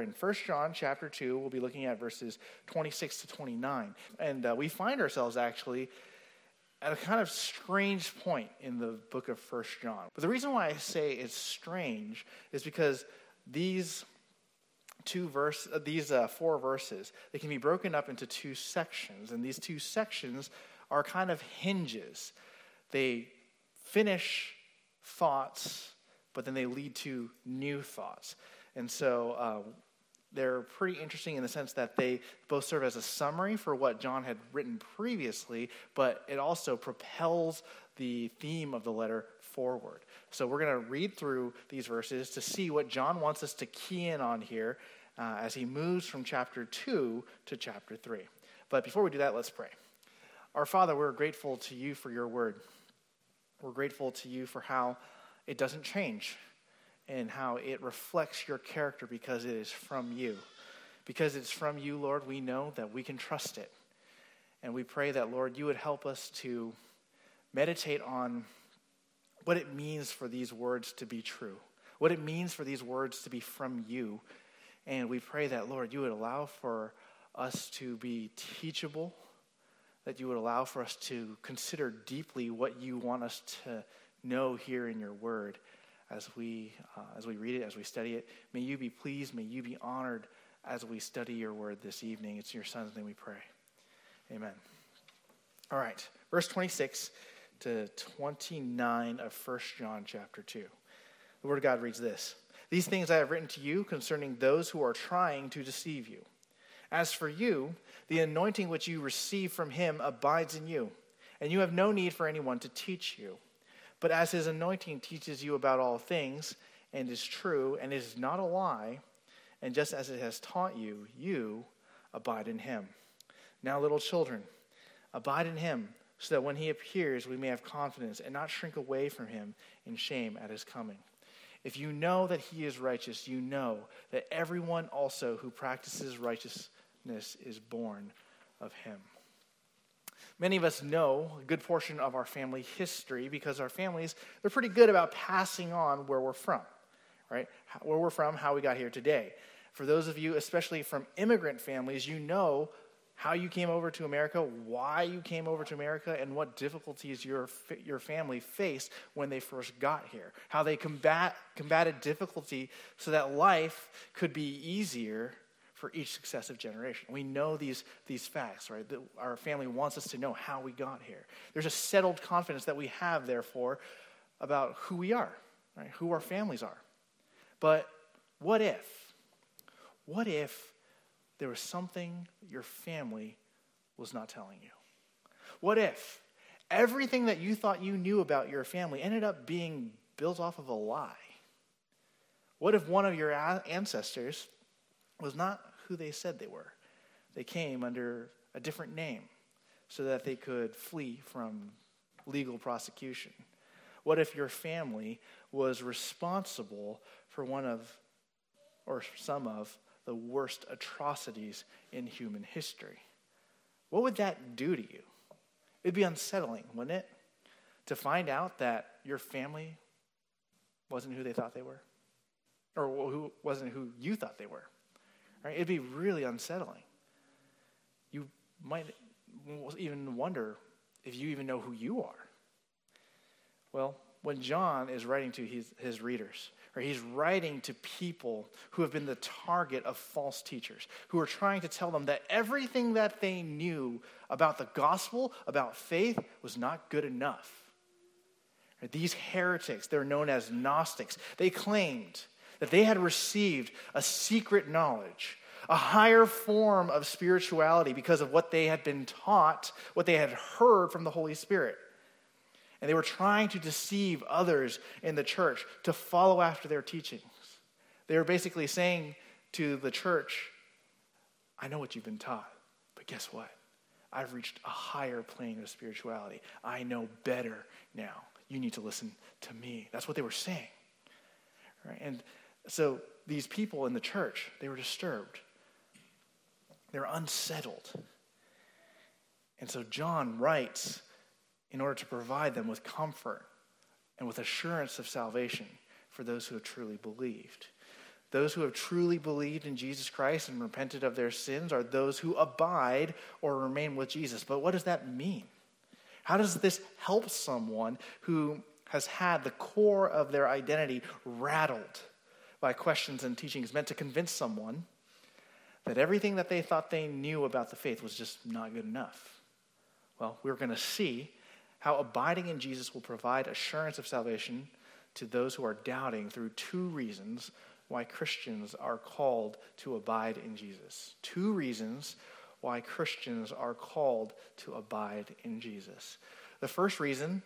in 1 John chapter 2. We'll be looking at verses 26 to 29. And uh, we find ourselves actually at a kind of strange point in the book of 1 John. But the reason why I say it's strange is because these two verse uh, these uh, four verses they can be broken up into two sections and these two sections are kind of hinges they finish thoughts but then they lead to new thoughts and so uh, they're pretty interesting in the sense that they both serve as a summary for what john had written previously but it also propels the theme of the letter forward. So we're going to read through these verses to see what John wants us to key in on here uh, as he moves from chapter 2 to chapter 3. But before we do that, let's pray. Our Father, we're grateful to you for your word. We're grateful to you for how it doesn't change and how it reflects your character because it is from you. Because it's from you, Lord, we know that we can trust it. And we pray that, Lord, you would help us to meditate on what it means for these words to be true, what it means for these words to be from you. And we pray that, Lord, you would allow for us to be teachable, that you would allow for us to consider deeply what you want us to know here in your word as we, uh, as we read it, as we study it. May you be pleased, may you be honored as we study your word this evening. It's in your son's name we pray. Amen. All right, verse 26 to 29 of 1 John chapter 2. The Word of God reads this These things I have written to you concerning those who are trying to deceive you. As for you, the anointing which you receive from him abides in you, and you have no need for anyone to teach you. But as his anointing teaches you about all things, and is true, and is not a lie, and just as it has taught you, you abide in him. Now, little children, abide in him so that when he appears, we may have confidence and not shrink away from him in shame at his coming. If you know that he is righteous, you know that everyone also who practices righteousness is born of him. Many of us know a good portion of our family history because our families, they're pretty good about passing on where we're from, right? Where we're from, how we got here today. For those of you, especially from immigrant families, you know how you came over to America, why you came over to America, and what difficulties your, your family faced when they first got here. How they combat, combated difficulty so that life could be easier for each successive generation. We know these, these facts, right? That our family wants us to know how we got here. There's a settled confidence that we have, therefore, about who we are, right? Who our families are. But what if? What if there was something your family was not telling you? What if everything that you thought you knew about your family ended up being built off of a lie? What if one of your ancestors was not who they said they were? They came under a different name so that they could flee from legal prosecution. What if your family was responsible for one of, or some of, the worst atrocities in human history. What would that do to you? It'd be unsettling, wouldn't it? To find out that your family wasn't who they thought they were, or who wasn't who you thought they were. Right? It'd be really unsettling. You might even wonder if you even know who you are. Well, when John is writing to his, his readers, or he's writing to people who have been the target of false teachers, who are trying to tell them that everything that they knew about the gospel, about faith, was not good enough. These heretics, they're known as Gnostics, they claimed that they had received a secret knowledge, a higher form of spirituality because of what they had been taught, what they had heard from the Holy Spirit. And they were trying to deceive others in the church to follow after their teachings. They were basically saying to the church, I know what you've been taught, but guess what? I've reached a higher plane of spirituality. I know better now. You need to listen to me. That's what they were saying. Right? And so these people in the church, they were disturbed. They were unsettled. And so John writes in order to provide them with comfort and with assurance of salvation for those who have truly believed. Those who have truly believed in Jesus Christ and repented of their sins are those who abide or remain with Jesus. But what does that mean? How does this help someone who has had the core of their identity rattled by questions and teachings meant to convince someone that everything that they thought they knew about the faith was just not good enough? Well, we're going to see how abiding in Jesus will provide assurance of salvation to those who are doubting through two reasons why Christians are called to abide in Jesus. Two reasons why Christians are called to abide in Jesus. The first reason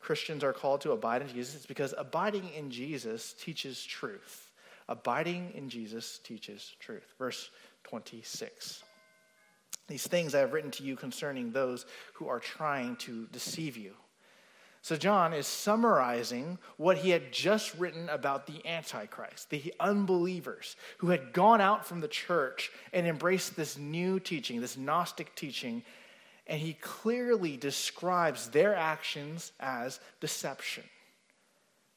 Christians are called to abide in Jesus is because abiding in Jesus teaches truth. Abiding in Jesus teaches truth. Verse 26. These things I have written to you concerning those who are trying to deceive you. So, John is summarizing what he had just written about the Antichrist, the unbelievers who had gone out from the church and embraced this new teaching, this Gnostic teaching, and he clearly describes their actions as deception.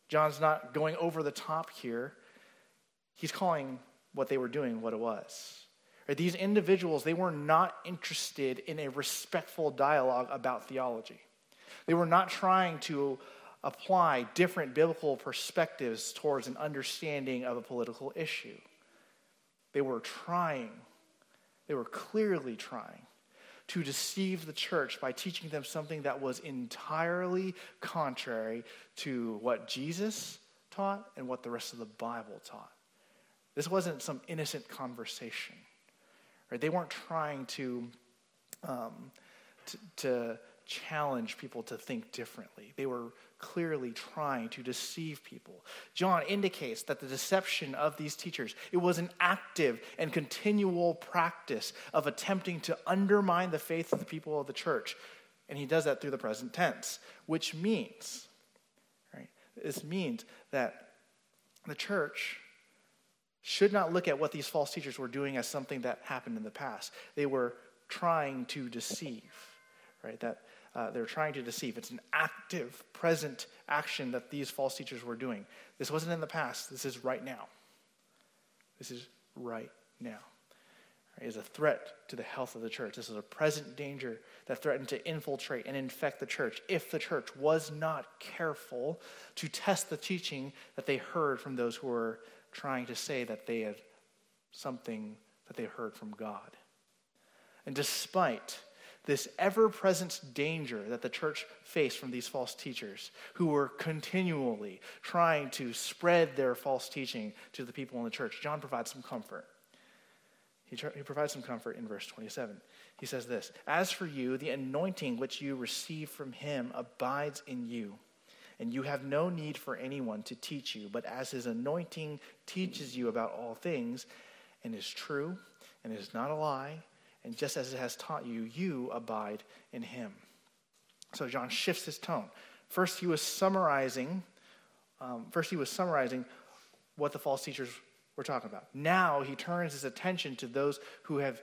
John's not going over the top here, he's calling what they were doing what it was. These individuals, they were not interested in a respectful dialogue about theology. They were not trying to apply different biblical perspectives towards an understanding of a political issue. They were trying, they were clearly trying to deceive the church by teaching them something that was entirely contrary to what Jesus taught and what the rest of the Bible taught. This wasn't some innocent conversation. Right? They weren't trying to, um, to, to challenge people to think differently. They were clearly trying to deceive people. John indicates that the deception of these teachers, it was an active and continual practice of attempting to undermine the faith of the people of the church. And he does that through the present tense, which means, right? This means that the church should not look at what these false teachers were doing as something that happened in the past. They were trying to deceive, right? That uh, they're trying to deceive. It's an active, present action that these false teachers were doing. This wasn't in the past. This is right now. This is right now. Right? Is a threat to the health of the church. This is a present danger that threatened to infiltrate and infect the church if the church was not careful to test the teaching that they heard from those who were trying to say that they had something that they heard from God. And despite this ever present danger that the church faced from these false teachers who were continually trying to spread their false teaching to the people in the church. John provides some comfort. He, he provides some comfort in verse 27. He says this As for you, the anointing which you receive from him abides in you, and you have no need for anyone to teach you, but as his anointing teaches you about all things, and is true, and is not a lie, and just as it has taught you, you abide in him. So John shifts his tone. First, he was summarizing. Um, first, he was summarizing what the false teachers were talking about. Now he turns his attention to those who have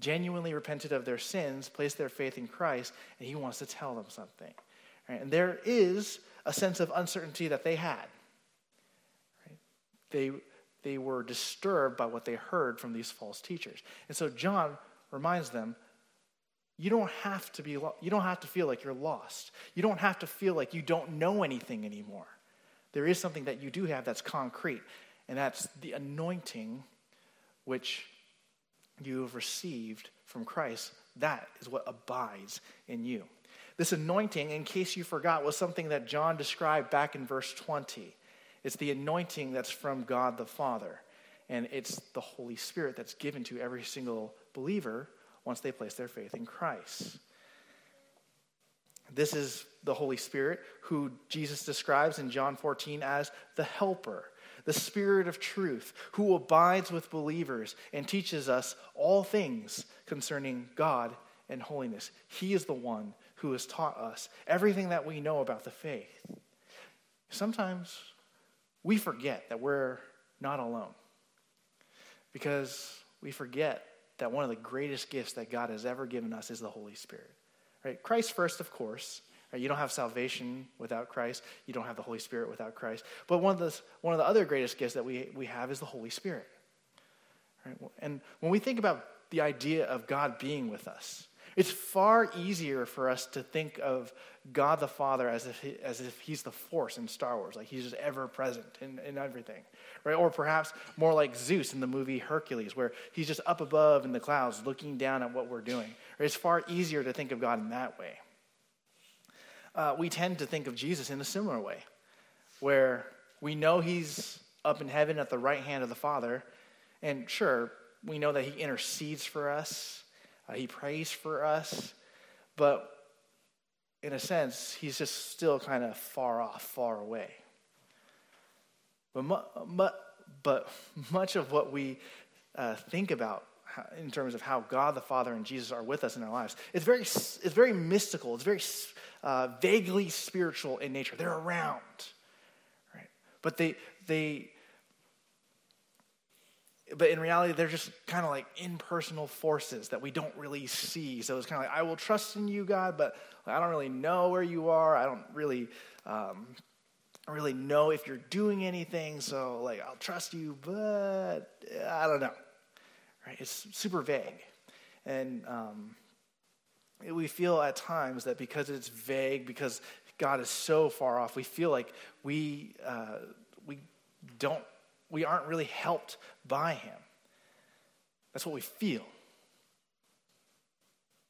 genuinely repented of their sins, placed their faith in Christ, and he wants to tell them something. Right? And there is a sense of uncertainty that they had. Right? They, they were disturbed by what they heard from these false teachers. And so John reminds them you don't have to be you don't have to feel like you're lost. You don't have to feel like you don't know anything anymore. There is something that you do have that's concrete, and that's the anointing which you have received from Christ. That is what abides in you. This anointing, in case you forgot, was something that John described back in verse 20. It's the anointing that's from God the Father, and it's the Holy Spirit that's given to every single believer once they place their faith in Christ. This is the Holy Spirit, who Jesus describes in John 14 as the helper, the Spirit of truth, who abides with believers and teaches us all things concerning God and holiness. He is the one who has taught us everything that we know about the faith. Sometimes we forget that we're not alone because we forget that one of the greatest gifts that God has ever given us is the Holy Spirit. Right? Christ first, of course, Right? You don't have salvation without Christ. You don't have the Holy Spirit without Christ. But one of the, one of the other greatest gifts that we, we have is the Holy Spirit. Right? And when we think about the idea of God being with us, it's far easier for us to think of God the Father as if, he, as if he's the force in Star Wars, like he's just ever present in, in everything. Right? Or perhaps more like Zeus in the movie Hercules, where he's just up above in the clouds looking down at what we're doing. Right? It's far easier to think of God in that way. Uh, we tend to think of Jesus in a similar way, where we know he's up in heaven at the right hand of the Father, and sure, we know that he intercedes for us uh, he prays for us, but in a sense, he's just still kind of far off, far away. But, mu- but much of what we uh, think about in terms of how God the Father and Jesus are with us in our lives, it's very, it's very mystical. It's very uh, vaguely spiritual in nature. They're around, right? But they, they, but in reality, they're just kind of like impersonal forces that we don't really see. So it's kind of like, I will trust in you, God, but I don't really know where you are. I don't really, um, really know if you're doing anything. So, like, I'll trust you, but I don't know. Right? It's super vague. And um, we feel at times that because it's vague, because God is so far off, we feel like we, uh, we don't we aren't really helped by him. That's what we feel.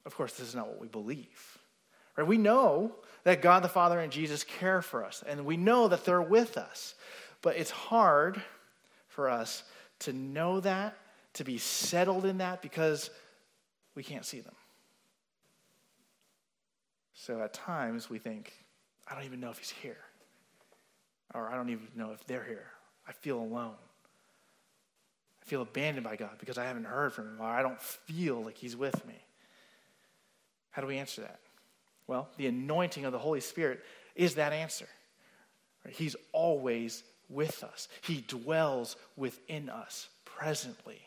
Of course, this is not what we believe. Right? We know that God the Father and Jesus care for us, and we know that they're with us. But it's hard for us to know that, to be settled in that, because we can't see them. So at times we think, I don't even know if he's here. Or I don't even know if they're here. I feel alone. I feel abandoned by God because I haven't heard from Him, or I don't feel like He's with me. How do we answer that? Well, the anointing of the Holy Spirit is that answer. He's always with us, He dwells within us presently.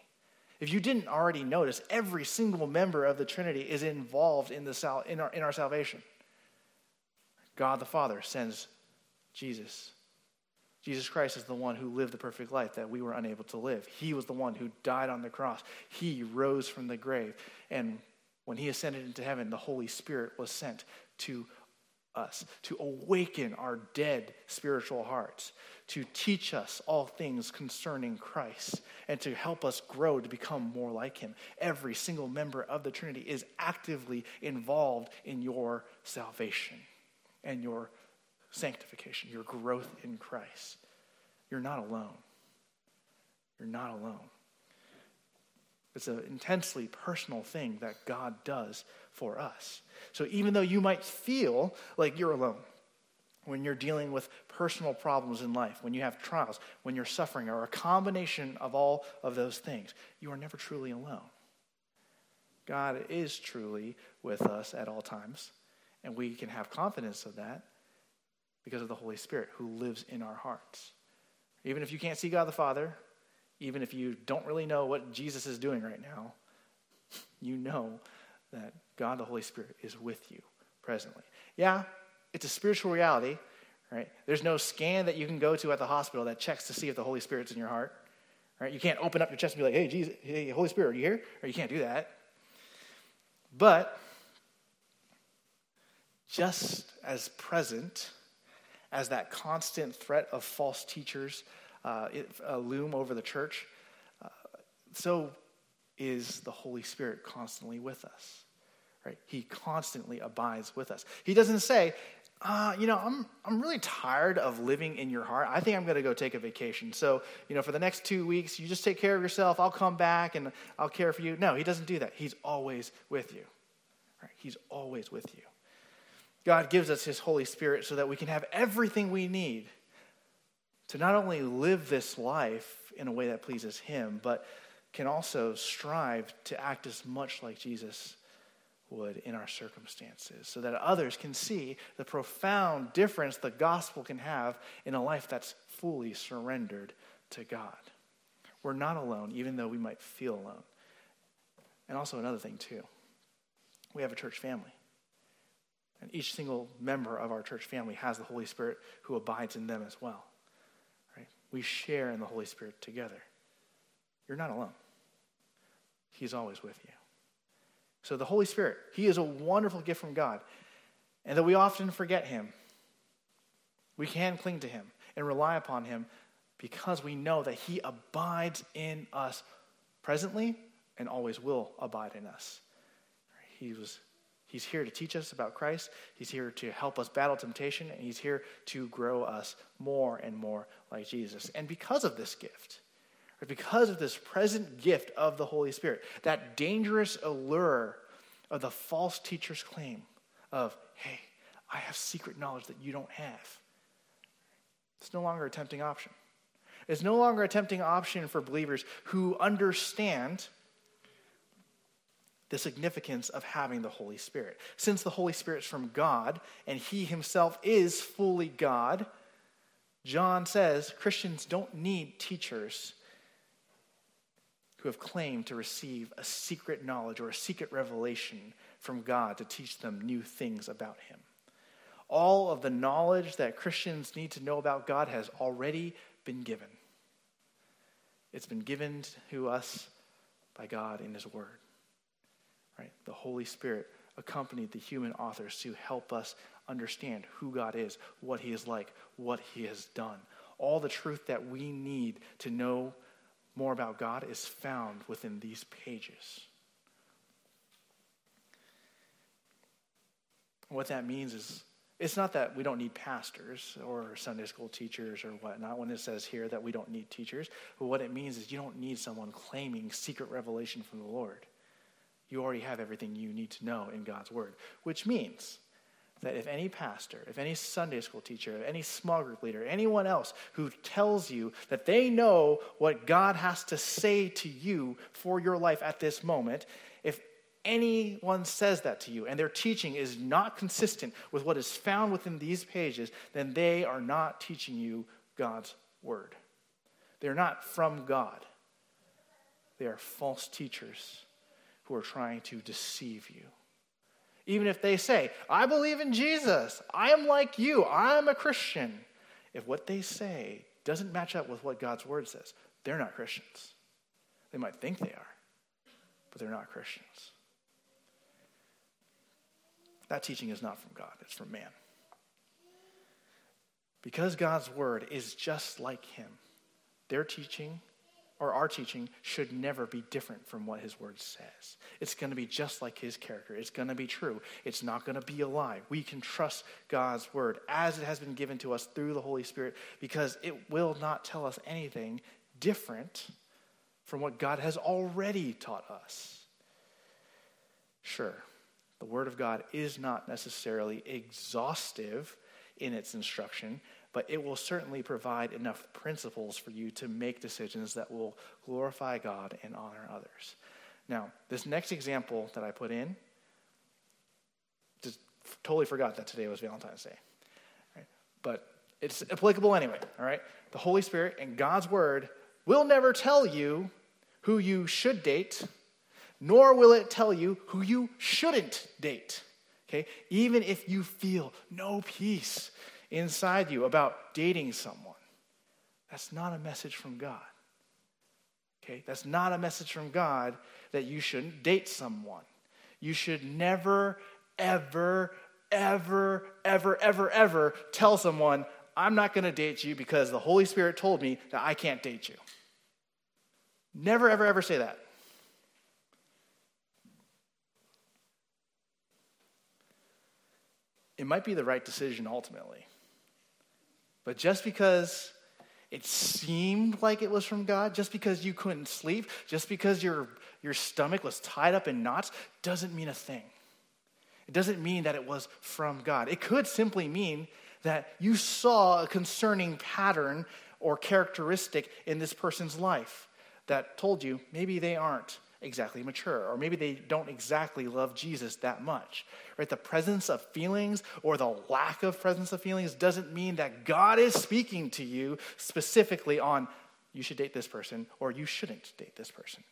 If you didn't already notice, every single member of the Trinity is involved in, the sal- in, our, in our salvation. God the Father sends Jesus Jesus Christ is the one who lived the perfect life that we were unable to live. He was the one who died on the cross. He rose from the grave. And when he ascended into heaven, the Holy Spirit was sent to us to awaken our dead spiritual hearts, to teach us all things concerning Christ, and to help us grow to become more like him. Every single member of the Trinity is actively involved in your salvation and your sanctification, your growth in Christ. You're not alone. You're not alone. It's an intensely personal thing that God does for us. So even though you might feel like you're alone, when you're dealing with personal problems in life, when you have trials, when you're suffering, or a combination of all of those things, you are never truly alone. God is truly with us at all times, and we can have confidence of that because of the Holy Spirit who lives in our hearts. Even if you can't see God the Father, even if you don't really know what Jesus is doing right now, you know that God the Holy Spirit is with you presently. Yeah, it's a spiritual reality, right? There's no scan that you can go to at the hospital that checks to see if the Holy Spirit's in your heart. Right? You can't open up your chest and be like, hey, Jesus, hey, Holy Spirit, are you here? Or you can't do that. But just as present as that constant threat of false teachers uh, it, uh, loom over the church, uh, so is the Holy Spirit constantly with us. Right? He constantly abides with us. He doesn't say, uh, you know, I'm, I'm really tired of living in your heart. I think I'm going to go take a vacation. So, you know, for the next two weeks, you just take care of yourself. I'll come back and I'll care for you. No, he doesn't do that. He's always with you. Right? He's always with you. God gives us His Holy Spirit so that we can have everything we need to not only live this life in a way that pleases Him, but can also strive to act as much like Jesus would in our circumstances so that others can see the profound difference the gospel can have in a life that's fully surrendered to God. We're not alone, even though we might feel alone. And also, another thing, too, we have a church family. And each single member of our church family has the Holy Spirit who abides in them as well. Right? We share in the Holy Spirit together. You're not alone. He's always with you. So the Holy Spirit, He is a wonderful gift from God. And that we often forget Him. We can cling to Him and rely upon Him because we know that He abides in us presently and always will abide in us. He was, he's here to teach us about Christ, He's here to help us battle temptation, and He's here to grow us more and more like Jesus. And because of this gift, because of this present gift of the Holy Spirit, that dangerous allure of the false teacher's claim of, hey, I have secret knowledge that you don't have. It's no longer a tempting option. It's no longer a tempting option for believers who understand the significance of having the Holy Spirit. Since the Holy Spirit is from God and He Himself is fully God, John says Christians don't need teachers who have claimed to receive a secret knowledge or a secret revelation from God to teach them new things about Him. All of the knowledge that Christians need to know about God has already been given. It's been given to us by God in His Word. Right? The Holy Spirit accompanied the human authors to help us understand who God is, what He is like, what He has done. All the truth that we need to know more about God is found within these pages. What that means is it's not that we don't need pastors or Sunday school teachers or whatnot when it says here that we don't need teachers. But what it means is you don't need someone claiming secret revelation from the Lord. You already have everything you need to know in God's Word, which means that if any pastor, if any Sunday school teacher, if any small group leader, anyone else who tells you that they know what God has to say to you for your life at this moment, if anyone says that to you and their teaching is not consistent with what is found within these pages, then they are not teaching you God's word. They're not from God. They are false teachers who are trying to deceive you. Even if they say, I believe in Jesus, I am like you, I'm a Christian. If what they say doesn't match up with what God's word says, they're not Christians. They might think they are, but they're not Christians. That teaching is not from God, it's from man. Because God's word is just like him, their teaching or our teaching should never be different from what his word says. It's going to be just like his character. It's going to be true. It's not going to be a lie. We can trust God's word as it has been given to us through the Holy Spirit because it will not tell us anything different from what God has already taught us. Sure, the Word of God is not necessarily exhaustive in its instruction, but it will certainly provide enough principles for you to make decisions that will glorify God and honor others. Now, this next example that I put in, just totally forgot that today was Valentine's Day. Right? But it's applicable anyway, all right? The Holy Spirit and God's Word will never tell you who you should date nor will it tell you who you shouldn't date. Okay? Even if you feel no peace inside you about dating someone, that's not a message from God. Okay? That's not a message from God that you shouldn't date someone. You should never, ever, ever, ever, ever, ever tell someone, I'm not going to date you because the Holy Spirit told me that I can't date you. Never, ever, ever say that. it might be the right decision ultimately. But just because it seemed like it was from God, just because you couldn't sleep, just because your, your stomach was tied up in knots, doesn't mean a thing. It doesn't mean that it was from God. It could simply mean that you saw a concerning pattern or characteristic in this person's life that told you maybe they aren't exactly mature, or maybe they don't exactly love Jesus that much. Right? The presence of feelings or the lack of presence of feelings doesn't mean that God is speaking to you specifically on you should date this person or you shouldn't date this person.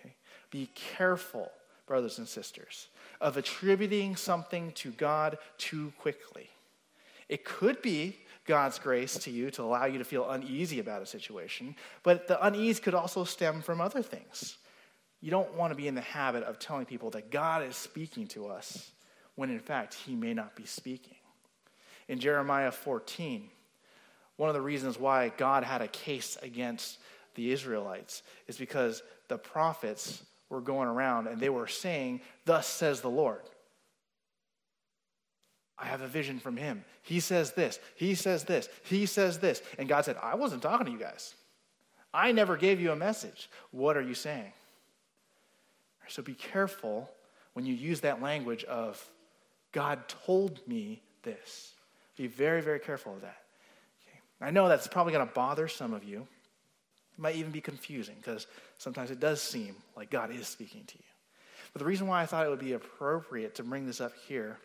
Okay? Be careful. brothers and sisters, of attributing something to God too quickly. It could be God's grace to you to allow you to feel uneasy about a situation, but the unease could also stem from other things. You don't want to be in the habit of telling people that God is speaking to us when in fact he may not be speaking. In Jeremiah 14, one of the reasons why God had a case against the Israelites is because the prophets were going around and they were saying, Thus says the Lord. I have a vision from him. He says this, he says this, he says this. And God said, I wasn't talking to you guys. I never gave you a message. What are you saying? So be careful when you use that language of, God told me this. Be very, very careful of that. Okay. I know that's probably going to bother some of you. It might even be confusing because sometimes it does seem like God is speaking to you. But the reason why I thought it would be appropriate to bring this up here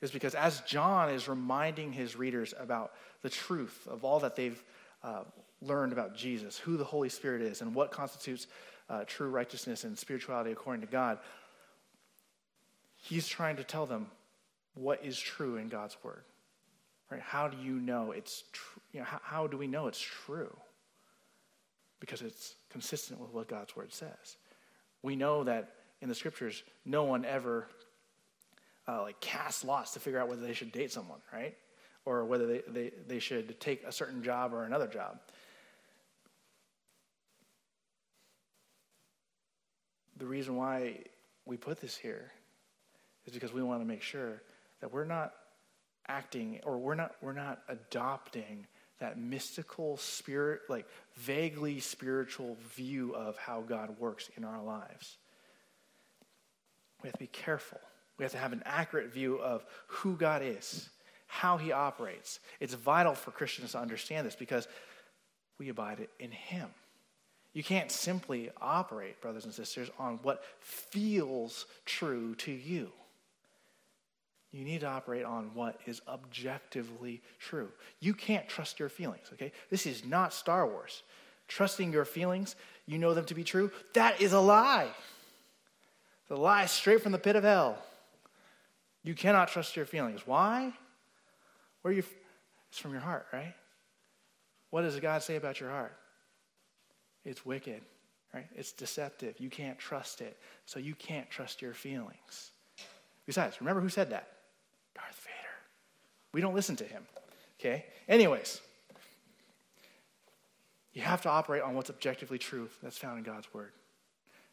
is because as John is reminding his readers about the truth of all that they've uh, learned about Jesus, who the Holy Spirit is, and what constitutes uh, true righteousness and spirituality according to God, he's trying to tell them what is true in God's word. Right? How do you know it's true? You know, how, how do we know it's true? Because it's consistent with what God's word says. We know that in the scriptures, no one ever uh, like cast lots to figure out whether they should date someone, right? Or whether they, they, they should take a certain job or another job. The reason why we put this here is because we want to make sure that we're not acting or we're not we're not adopting that mystical spirit like vaguely spiritual view of how God works in our lives. We have to be careful we have to have an accurate view of who God is, how he operates. It's vital for Christians to understand this because we abide in him. You can't simply operate, brothers and sisters, on what feels true to you. You need to operate on what is objectively true. You can't trust your feelings, okay? This is not Star Wars. Trusting your feelings, you know them to be true, that is a lie. The lie straight from the pit of hell. You cannot trust your feelings. Why? Where you it's from your heart, right? What does God say about your heart? It's wicked, right? It's deceptive. You can't trust it. So you can't trust your feelings. Besides, remember who said that? Darth Vader. We don't listen to him. Okay? Anyways, you have to operate on what's objectively true that's found in God's word.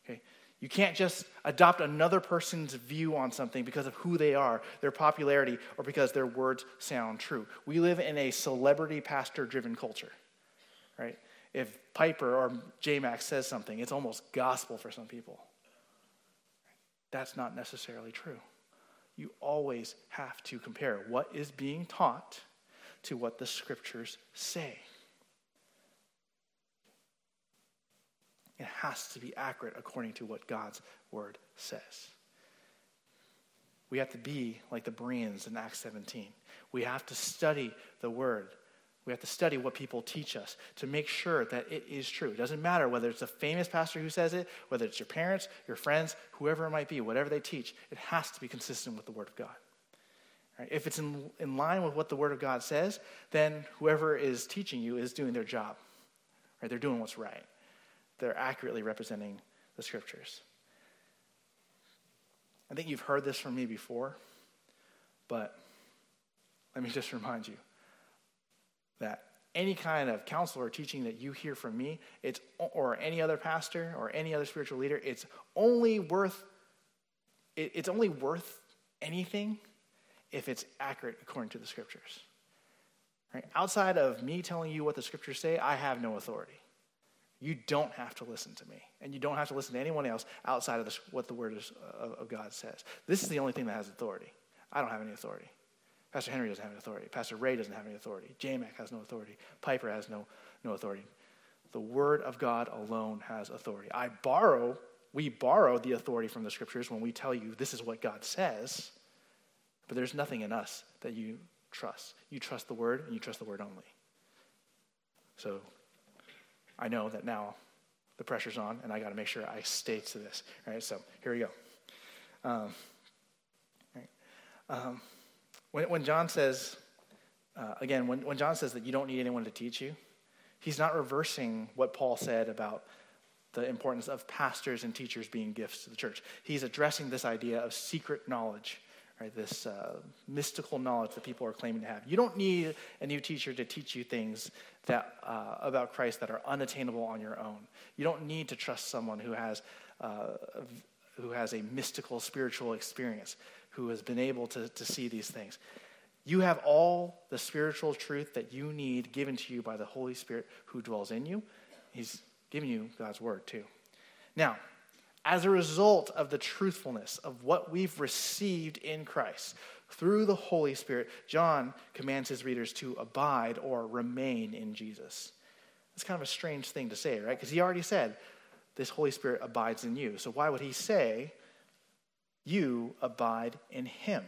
Okay? You can't just adopt another person's view on something because of who they are, their popularity, or because their words sound true. We live in a celebrity pastor driven culture, right? If Piper or J Max says something, it's almost gospel for some people. That's not necessarily true. You always have to compare what is being taught to what the scriptures say. It has to be accurate according to what God's word says. We have to be like the Bereans in Acts 17. We have to study the word. We have to study what people teach us to make sure that it is true. It doesn't matter whether it's a famous pastor who says it, whether it's your parents, your friends, whoever it might be, whatever they teach, it has to be consistent with the Word of God. Right? If it's in, in line with what the Word of God says, then whoever is teaching you is doing their job. Right? They're doing what's right they're accurately representing the scriptures. I think you've heard this from me before, but let me just remind you that any kind of counsel or teaching that you hear from me, it's or any other pastor or any other spiritual leader, it's only worth it's only worth anything if it's accurate according to the scriptures. Right? Outside of me telling you what the scriptures say, I have no authority. You don't have to listen to me, and you don't have to listen to anyone else outside of this, what the Word is, uh, of God says. This is the only thing that has authority. I don't have any authority. Pastor Henry doesn't have any authority. Pastor Ray doesn't have any authority. JMac has no authority. Piper has no, no authority. The Word of God alone has authority. I borrow, we borrow the authority from the Scriptures when we tell you this is what God says, but there's nothing in us that you trust. You trust the Word, and you trust the Word only. So I know that now the pressure's on and I got to make sure I stay to this. All right, so here we go. Um, right. um, when, when John says, uh, again, when, when John says that you don't need anyone to teach you, he's not reversing what Paul said about the importance of pastors and teachers being gifts to the church. He's addressing this idea of secret knowledge, right? This uh, mystical knowledge that people are claiming to have. You don't need a new teacher to teach you things that, uh, about Christ that are unattainable on your own. You don't need to trust someone who has, uh, who has a mystical spiritual experience, who has been able to, to see these things. You have all the spiritual truth that you need given to you by the Holy Spirit who dwells in you. He's giving you God's word too. Now, as a result of the truthfulness of what we've received in Christ through the Holy Spirit, John commands his readers to abide or remain in Jesus. It's kind of a strange thing to say, right? Because he already said, This Holy Spirit abides in you. So why would he say, You abide in him?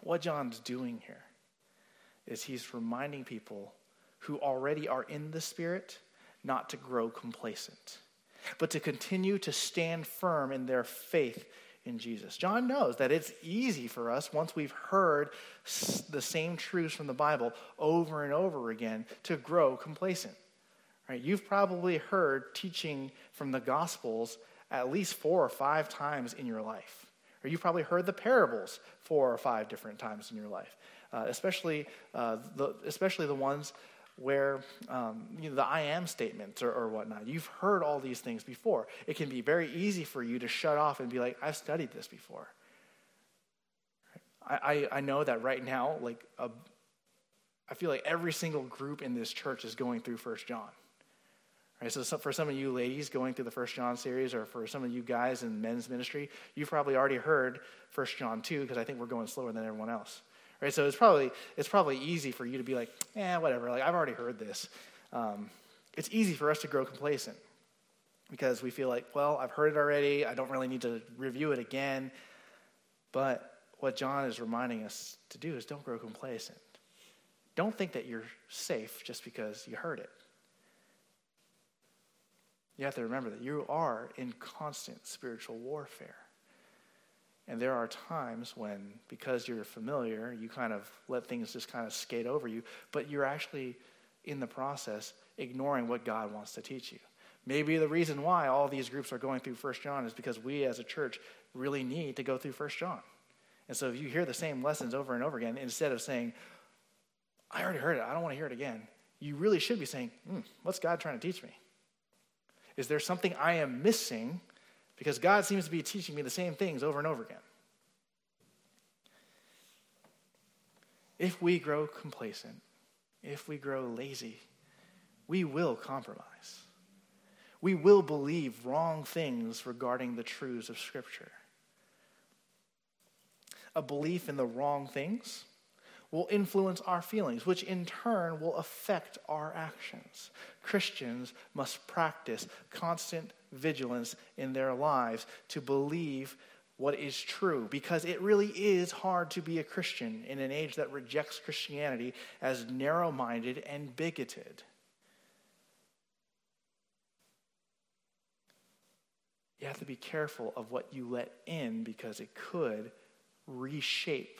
What John's doing here is he's reminding people who already are in the Spirit not to grow complacent, but to continue to stand firm in their faith in Jesus. John knows that it's easy for us, once we've heard the same truths from the Bible over and over again, to grow complacent. Right? You've probably heard teaching from the Gospels at least four or five times in your life. Or you've probably heard the parables four or five different times in your life, uh, especially, uh, the, especially the ones where um, you know, the I am statements or, or, whatnot. You've heard all these things before. It can be very easy for you to shut off and be like, I've studied this before. I, I, I know that right now, like, a, I feel like every single group in this church is going through First John. Right, so for some of you ladies going through the First John series, or for some of you guys in men's ministry, you've probably already heard First John 2, because I think we're going slower than everyone else. Right? So it's probably, it's probably easy for you to be like, yeah, whatever, like I've already heard this. Um, it's easy for us to grow complacent because we feel like, well, I've heard it already. I don't really need to review it again. But what John is reminding us to do is don't grow complacent. Don't think that you're safe just because you heard it. You have to remember that you are in constant spiritual warfare. And there are times when, because you're familiar, you kind of let things just kind of skate over you, but you're actually in the process ignoring what God wants to teach you. Maybe the reason why all these groups are going through First John is because we as a church really need to go through First John. And so if you hear the same lessons over and over again, instead of saying, I already heard it, I don't want to hear it again, you really should be saying, hmm, what's God trying to teach me? Is there something I am missing because God seems to be teaching me the same things over and over again. If we grow complacent, if we grow lazy, we will compromise. We will believe wrong things regarding the truths of Scripture. A belief in the wrong things will influence our feelings, which in turn will affect our actions. Christians must practice constant vigilance in their lives to believe what is true because it really is hard to be a Christian in an age that rejects Christianity as narrow minded and bigoted. You have to be careful of what you let in because it could reshape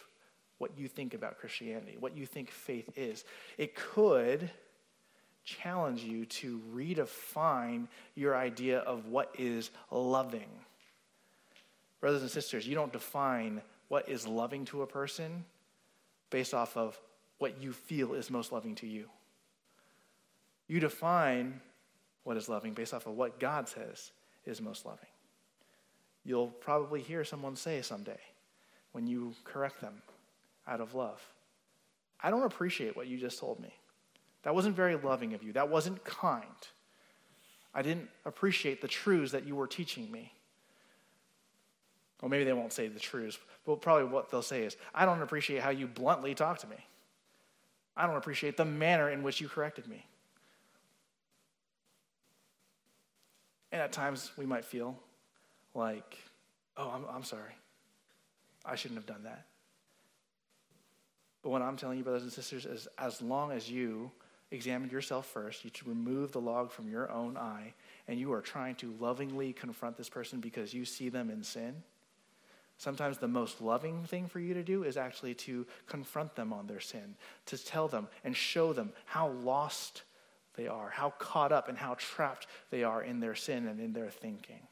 what you think about Christianity, what you think faith is. It could challenge you to redefine your idea of what is loving. Brothers and sisters, you don't define what is loving to a person based off of what you feel is most loving to you. You define what is loving based off of what God says is most loving. You'll probably hear someone say someday when you correct them out of love. I don't appreciate what you just told me. That wasn't very loving of you. That wasn't kind. I didn't appreciate the truths that you were teaching me. Well, maybe they won't say the truths, but probably what they'll say is, I don't appreciate how you bluntly talk to me. I don't appreciate the manner in which you corrected me. And at times we might feel like, oh, I'm, I'm sorry. I shouldn't have done that. But what I'm telling you, brothers and sisters, is as long as you examine yourself first, you should remove the log from your own eye, and you are trying to lovingly confront this person because you see them in sin, sometimes the most loving thing for you to do is actually to confront them on their sin, to tell them and show them how lost they are, how caught up and how trapped they are in their sin and in their thinking.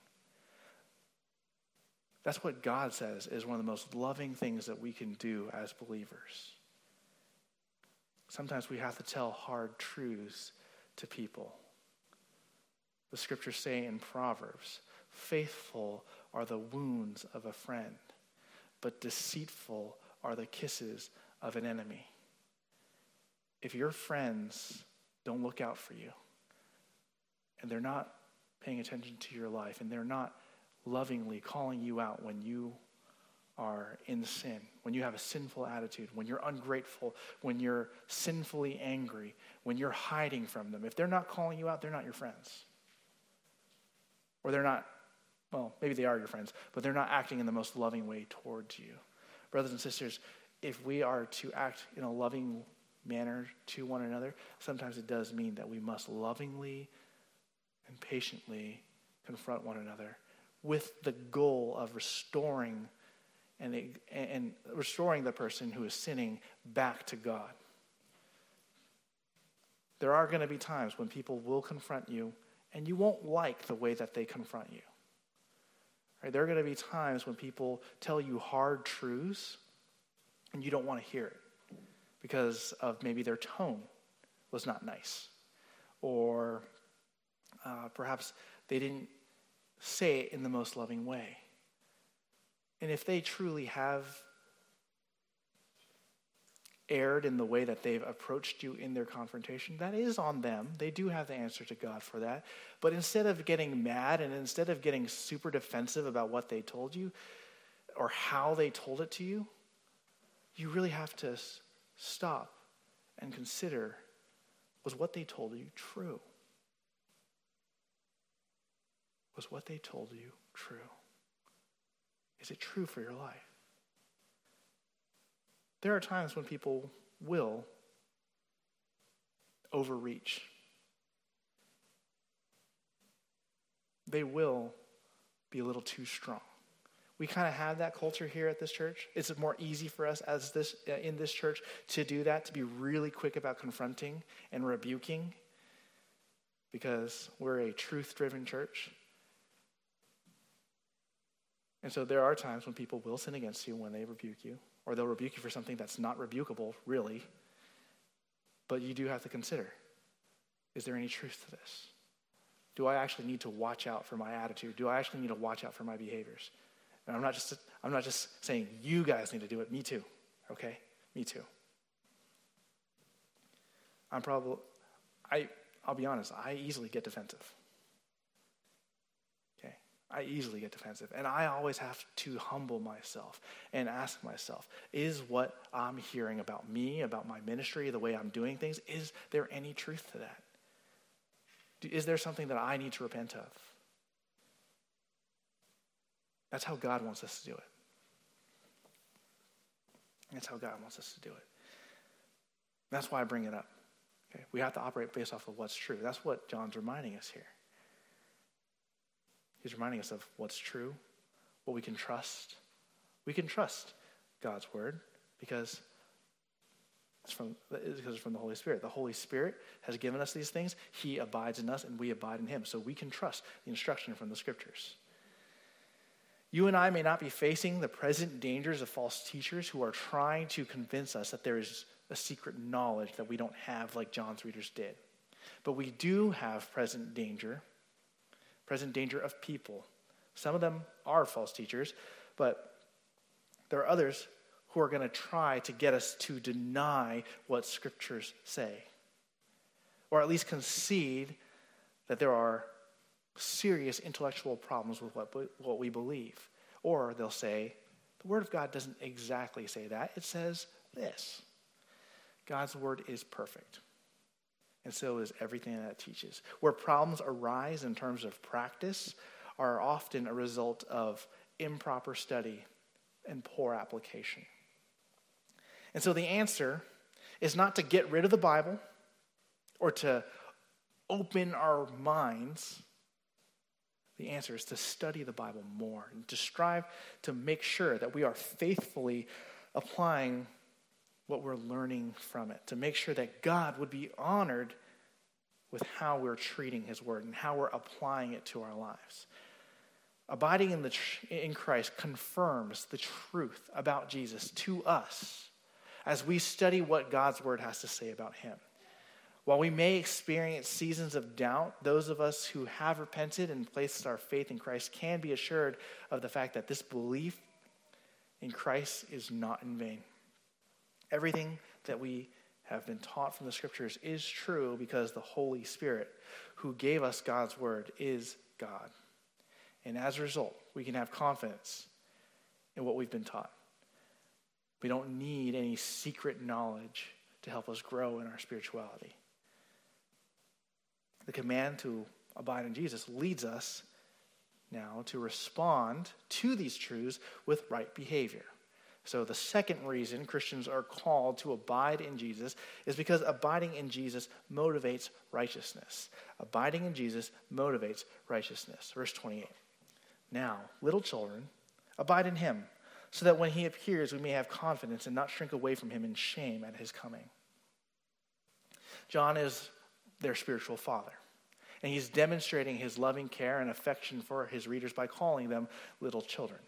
That's what God says is one of the most loving things that we can do as believers. Sometimes we have to tell hard truths to people. The scriptures say in Proverbs faithful are the wounds of a friend, but deceitful are the kisses of an enemy. If your friends don't look out for you, and they're not paying attention to your life, and they're not lovingly calling you out when you are in sin, when you have a sinful attitude, when you're ungrateful, when you're sinfully angry, when you're hiding from them. If they're not calling you out, they're not your friends. Or they're not, well, maybe they are your friends, but they're not acting in the most loving way towards you. Brothers and sisters, if we are to act in a loving manner to one another, sometimes it does mean that we must lovingly and patiently confront one another with the goal of restoring and, and restoring the person who is sinning back to God. There are going to be times when people will confront you and you won't like the way that they confront you. Right? There are going to be times when people tell you hard truths and you don't want to hear it because of maybe their tone was not nice. Or uh, perhaps they didn't say it in the most loving way. And if they truly have erred in the way that they've approached you in their confrontation, that is on them. They do have the answer to God for that. But instead of getting mad and instead of getting super defensive about what they told you or how they told it to you, you really have to stop and consider was what they told you true? Was what they told you true? Is it true for your life? There are times when people will overreach. They will be a little too strong. We kind of have that culture here at this church. It's more easy for us as this uh, in this church to do that, to be really quick about confronting and rebuking because we're a truth-driven church. And so there are times when people will sin against you when they rebuke you, or they'll rebuke you for something that's not rebukable, really. But you do have to consider is there any truth to this? Do I actually need to watch out for my attitude? Do I actually need to watch out for my behaviors? And I'm not just, I'm not just saying you guys need to do it, me too, okay? Me too. I'm probably, I, I'll be honest, I easily get defensive. I easily get defensive. And I always have to humble myself and ask myself is what I'm hearing about me, about my ministry, the way I'm doing things, is there any truth to that? Is there something that I need to repent of? That's how God wants us to do it. That's how God wants us to do it. That's why I bring it up. Okay? We have to operate based off of what's true. That's what John's reminding us here. He's reminding us of what's true, what we can trust. We can trust God's word because it's from, because it's from the Holy Spirit. The Holy Spirit has given us these things. He abides in us, and we abide in him. So we can trust the instruction from the scriptures. You and I may not be facing the present dangers of false teachers who are trying to convince us that there is a secret knowledge that we don't have, like John's readers did. But we do have present danger present danger of people. Some of them are false teachers, but there are others who are going to try to get us to deny what scriptures say, or at least concede that there are serious intellectual problems with what, what we believe. Or they'll say, the Word of God doesn't exactly say that, it says this God's Word is perfect and so is everything that teaches. Where problems arise in terms of practice are often a result of improper study and poor application. And so the answer is not to get rid of the Bible or to open our minds, the answer is to study the Bible more and to strive to make sure that we are faithfully applying what we're learning from it, to make sure that God would be honored with how we're treating His Word and how we're applying it to our lives. Abiding in, the, in Christ confirms the truth about Jesus to us as we study what God's Word has to say about Him. While we may experience seasons of doubt, those of us who have repented and placed our faith in Christ can be assured of the fact that this belief in Christ is not in vain. Everything that we have been taught from the scriptures is true because the Holy Spirit, who gave us God's word, is God. And as a result, we can have confidence in what we've been taught. We don't need any secret knowledge to help us grow in our spirituality. The command to abide in Jesus leads us now to respond to these truths with right behavior. So, the second reason Christians are called to abide in Jesus is because abiding in Jesus motivates righteousness. Abiding in Jesus motivates righteousness. Verse 28. Now, little children, abide in him, so that when he appears, we may have confidence and not shrink away from him in shame at his coming. John is their spiritual father. And he's demonstrating his loving care and affection for his readers by calling them little children.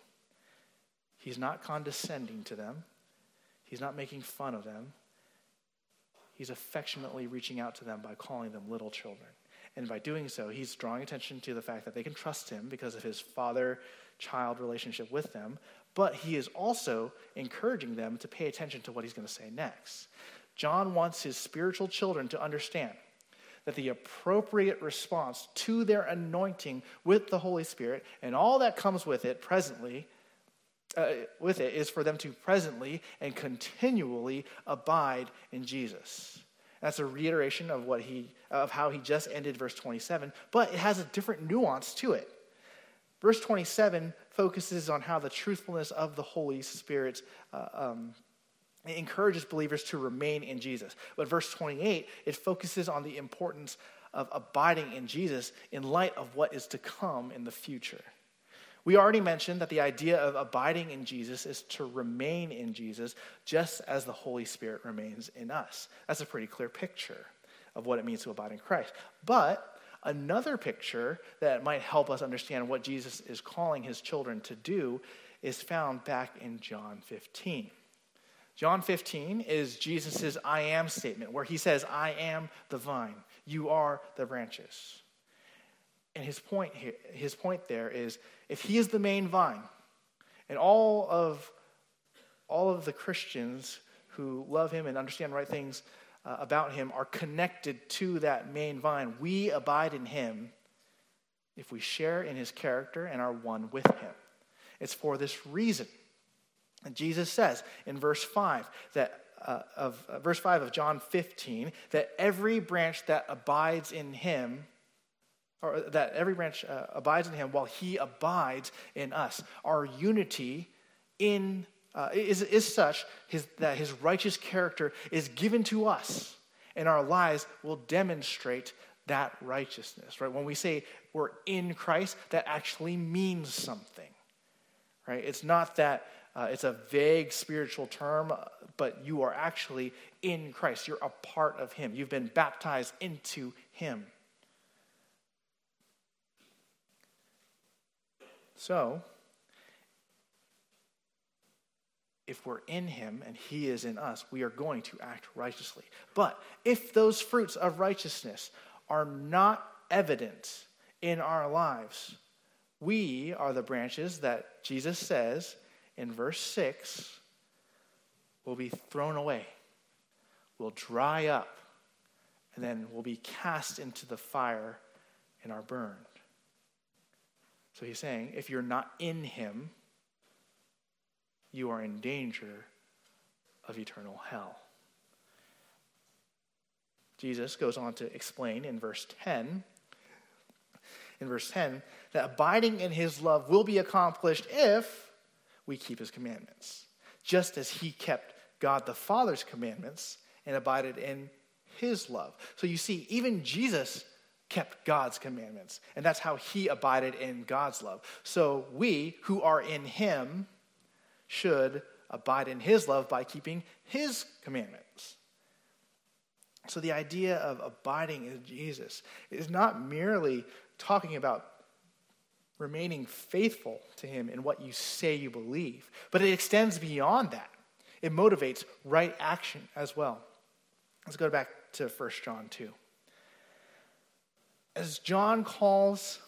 He's not condescending to them, he's not making fun of them. He's affectionately reaching out to them by calling them little children. And by doing so, he's drawing attention to the fact that they can trust him because of his father child relationship with them, but he is also encouraging them to pay attention to what he's going to say next. John wants his spiritual children to understand that the appropriate response to their anointing with the Holy Spirit and all that comes with it presently uh, with it is for them to presently and continually abide in Jesus. That's a reiteration of what he of how he just ended verse 27, but it has a different nuance to it. Verse 27 focuses on how the truthfulness of the Holy Spirit uh, um, encourages believers to remain in Jesus. But verse 28, it focuses on the importance of abiding in Jesus in light of what is to come in the future. We already mentioned that the idea of abiding in Jesus is to remain in Jesus just as the Holy Spirit remains in us. That's a pretty clear picture of what it means to abide in Christ. But another picture that might help us understand what Jesus is calling his children to do is found back in John 15. John 15 is Jesus' I am statement, where he says, I am the vine, you are the branches. And his point here, his point there is if he is the main vine, and all of all of the Christians who love him and understand right things uh, about him are connected to that main vine. We abide in him if we share in his character and are one with him. It's for this reason and Jesus says in verse 5 that uh, of uh, verse 5 of John 15 that every branch that abides in him or that every branch uh, abides in him while he abides in us. Our unity in uh, is, is such his, that his righteous character is given to us, and our lives will demonstrate that righteousness. Right? When we say we're in Christ, that actually means something. Right? It's not that uh, it's a vague spiritual term, but you are actually in Christ. You're a part of Him. You've been baptized into Him. So, if we're in Him and He is in us, we are going to act righteously. But if those fruits of righteousness are not evident in our lives, we are the branches that Jesus says in verse 6 will be thrown away, will dry up, and then will be cast into the fire and are burned. So he's saying if you're not in him, you are in danger of eternal hell. Jesus goes on to explain in verse 10 in verse 10 that abiding in his love will be accomplished if we keep his commandments, just as he kept God the Father's commandments and abided in his love. So you see, even Jesus kept God's commandments, and that's how he abided in God's love. So we who are in him should abide in his love by keeping his commandments. So the idea of abiding in Jesus is not merely talking about remaining faithful to him in what you say you believe, but it extends beyond that. It motivates right action as well. Let's go back to 1 John 2. As John calls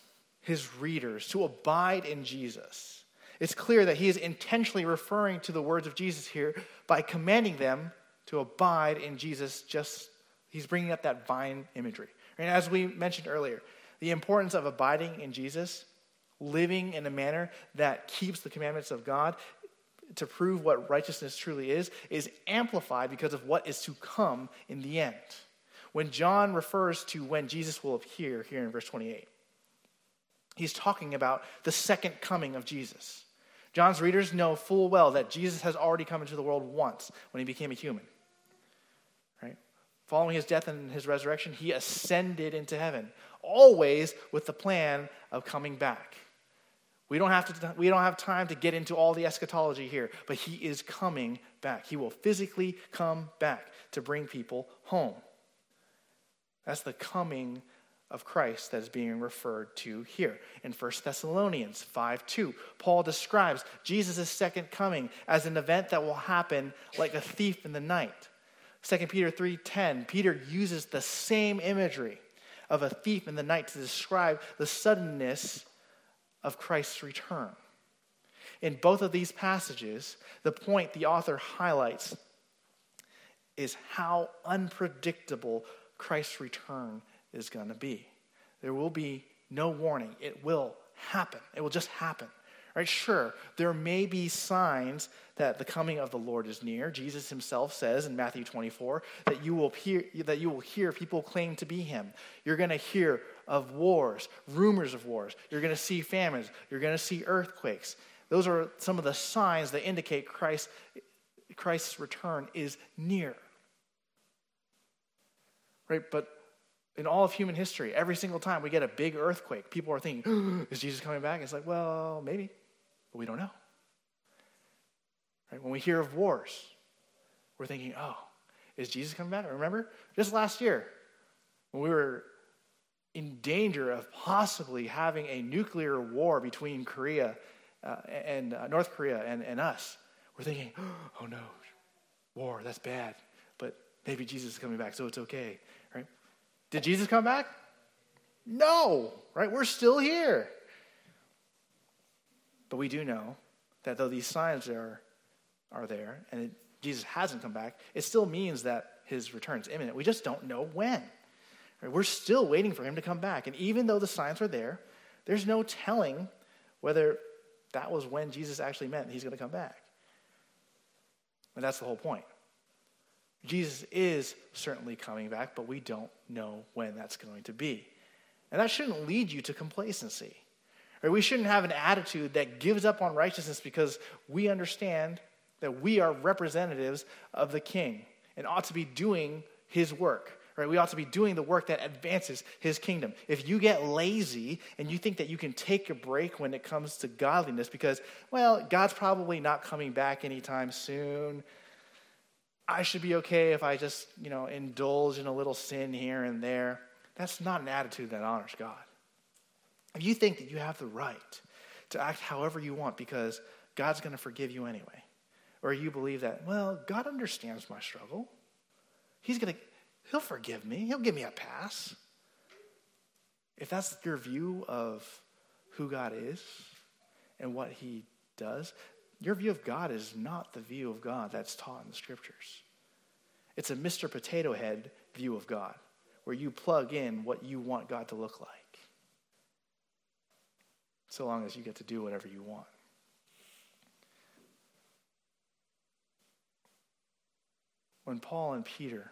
his readers to abide in Jesus, it's clear that he is intentionally referring to the words of Jesus here by commanding them to abide in Jesus. Just he's bringing up that vine imagery. And as we mentioned earlier, the importance of abiding in Jesus, living in a manner that keeps the commandments of God to prove what righteousness truly is, is amplified because of what is to come in the end. When John refers to when Jesus will appear here in verse 28, he's talking about the second coming of Jesus. John's readers know full well that Jesus has already come into the world once when he became a human. Right? Following his death and his resurrection, he ascended into heaven, always with the plan of coming back. We don't, have to, we don't have time to get into all the eschatology here, but he is coming back. He will physically come back to bring people home. That's the coming of Christ that is being referred to here. In 1 Thessalonians 5 2, Paul describes Jesus' second coming as an event that will happen like a thief in the night. 2 Peter 3:10, Peter uses the same imagery of a thief in the night to describe the suddenness of Christ's return. In both of these passages, the point the author highlights is how unpredictable Christ's return is going to be. There will be no warning. It will happen. It will just happen. Right? Sure, there may be signs that the coming of the Lord is near. Jesus himself says in Matthew 24 that you will hear, that you will hear people claim to be him. You're going to hear of wars, rumors of wars. You're going to see famines. You're going to see earthquakes. Those are some of the signs that indicate Christ, Christ's return is near. Right? But in all of human history, every single time we get a big earthquake, people are thinking, is Jesus coming back? It's like, well, maybe, but we don't know. Right? When we hear of wars, we're thinking, oh, is Jesus coming back? Remember, just last year, when we were in danger of possibly having a nuclear war between Korea uh, and uh, North Korea and, and us, we're thinking, oh no, war, that's bad. But maybe Jesus is coming back, so it's okay. Did Jesus come back? No, right? We're still here. But we do know that though these signs are, are there and it, Jesus hasn't come back, it still means that his return is imminent. We just don't know when. Right? We're still waiting for him to come back. And even though the signs are there, there's no telling whether that was when Jesus actually meant he's going to come back. And that's the whole point. Jesus is certainly coming back, but we don't know when that's going to be. And that shouldn't lead you to complacency. Or we shouldn't have an attitude that gives up on righteousness because we understand that we are representatives of the king and ought to be doing his work. Right? We ought to be doing the work that advances his kingdom. If you get lazy and you think that you can take a break when it comes to godliness because, well, God's probably not coming back anytime soon, I should be okay if I just, you know, indulge in a little sin here and there. That's not an attitude that honors God. If you think that you have the right to act however you want because God's going to forgive you anyway, or you believe that, well, God understands my struggle. He's going to, he'll forgive me. He'll give me a pass. If that's your view of who God is and what he does, your view of God is not the view of God that's taught in the scriptures. It's a Mr. Potato Head view of God, where you plug in what you want God to look like, so long as you get to do whatever you want. When Paul and Peter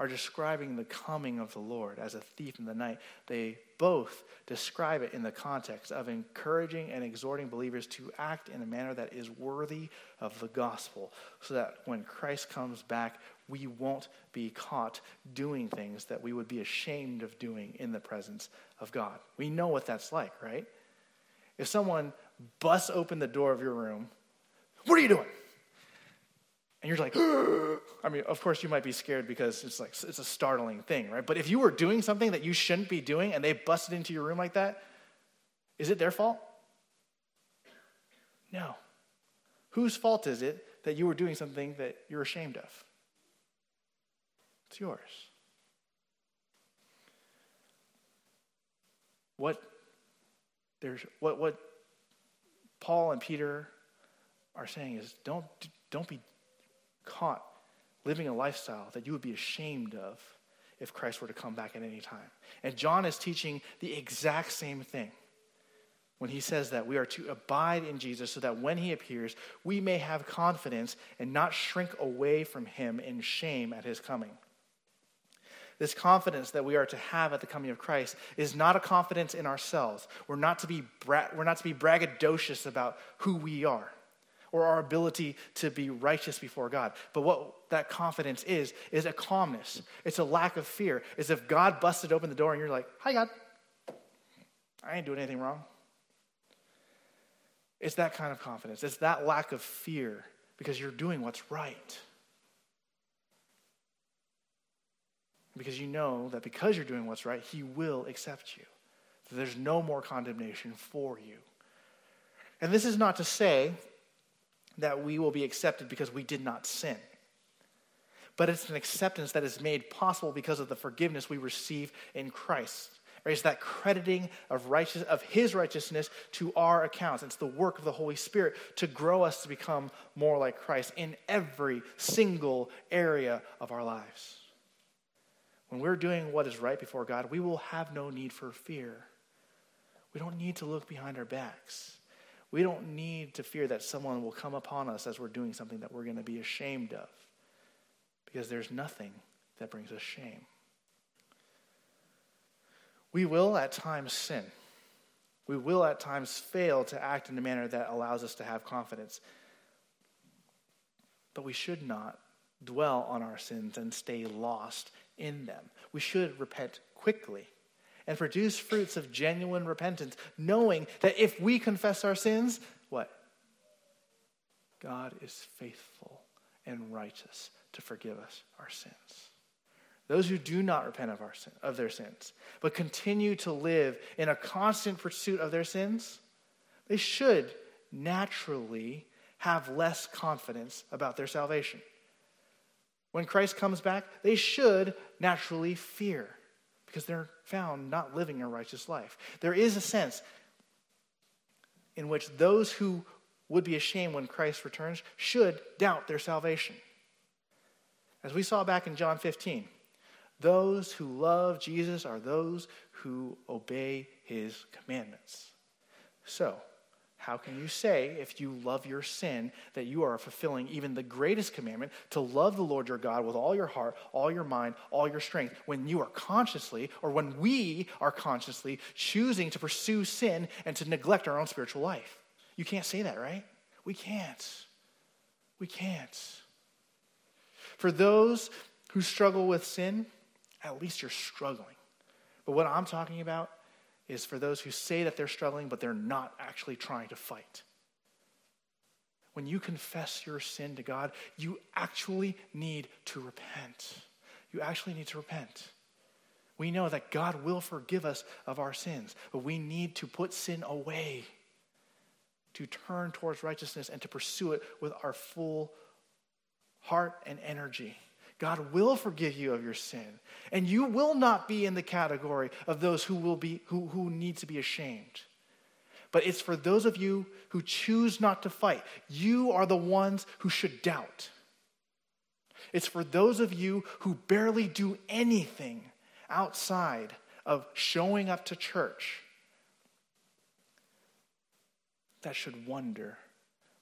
are describing the coming of the Lord as a thief in the night. They both describe it in the context of encouraging and exhorting believers to act in a manner that is worthy of the gospel, so that when Christ comes back, we won't be caught doing things that we would be ashamed of doing in the presence of God. We know what that's like, right? If someone busts open the door of your room, what are you doing? And you're like, I mean, of course you might be scared because it's like it's a startling thing, right? But if you were doing something that you shouldn't be doing and they busted into your room like that, is it their fault? No. Whose fault is it that you were doing something that you're ashamed of? It's yours. What there's what what Paul and Peter are saying is don't don't be caught living a lifestyle that you would be ashamed of if Christ were to come back at any time. And John is teaching the exact same thing when he says that we are to abide in Jesus so that when he appears, we may have confidence and not shrink away from him in shame at his coming. This confidence that we are to have at the coming of Christ is not a confidence in ourselves. We're not to be, bra- we're not to be braggadocious about who we are or our ability to be righteous before God. But what that confidence is, is a calmness. It's a lack of fear. It's if God busted open the door and you're like, Hi, God. I ain't doing anything wrong. It's that kind of confidence. It's that lack of fear because you're doing what's right. Because you know that because you're doing what's right, He will accept you. There's no more condemnation for you. And this is not to say that we will be accepted because we did not sin. But it's an acceptance that is made possible because of the forgiveness we receive in Christ. It's that crediting of, righteous, of his righteousness to our accounts. It's the work of the Holy Spirit to grow us to become more like Christ in every single area of our lives. When we're doing what is right before God, we will have no need for fear. We don't need to look behind our backs. We don't need to fear that someone will come upon us as we're doing something that we're going to be ashamed of because there's nothing that brings us shame. We will at times sin. We will at times fail to act in a manner that allows us to have confidence. But we should not dwell on our sins and stay lost in them. We should repent quickly and produce fruits of genuine repentance, knowing that if we confess our sins, what? God is faithful and righteous to forgive us our sins. Those who do not repent of, our sin, of their sins, but continue to live in a constant pursuit of their sins, they should naturally have less confidence about their salvation. When Christ comes back, they should naturally fear because they're found not living a righteous life. There is a sense in which those who would be ashamed when Christ returns should doubt their salvation. As we saw back in John 15, those who love Jesus are those who obey his commandments. So, how can you say, if you love your sin, that you are fulfilling even the greatest commandment to love the Lord your God with all your heart, all your mind, all your strength, when you are consciously, or when we are consciously choosing to pursue sin and to neglect our own spiritual life? You can't say that, right? We can't. We can't. For those who struggle with sin, at least you're struggling. But what I'm talking about is for those who say that they're struggling, but they're not actually trying to fight. When you confess your sin to God, you actually need to repent. You actually need to repent. We know that God will forgive us of our sins, but we need to put sin away, to turn towards righteousness, and to pursue it with our full heart and energy. God will forgive you of your sin. And you will not be in the category of those who will be who, who need to be ashamed. But it's for those of you who choose not to fight. You are the ones who should doubt. It's for those of you who barely do anything outside of showing up to church that should wonder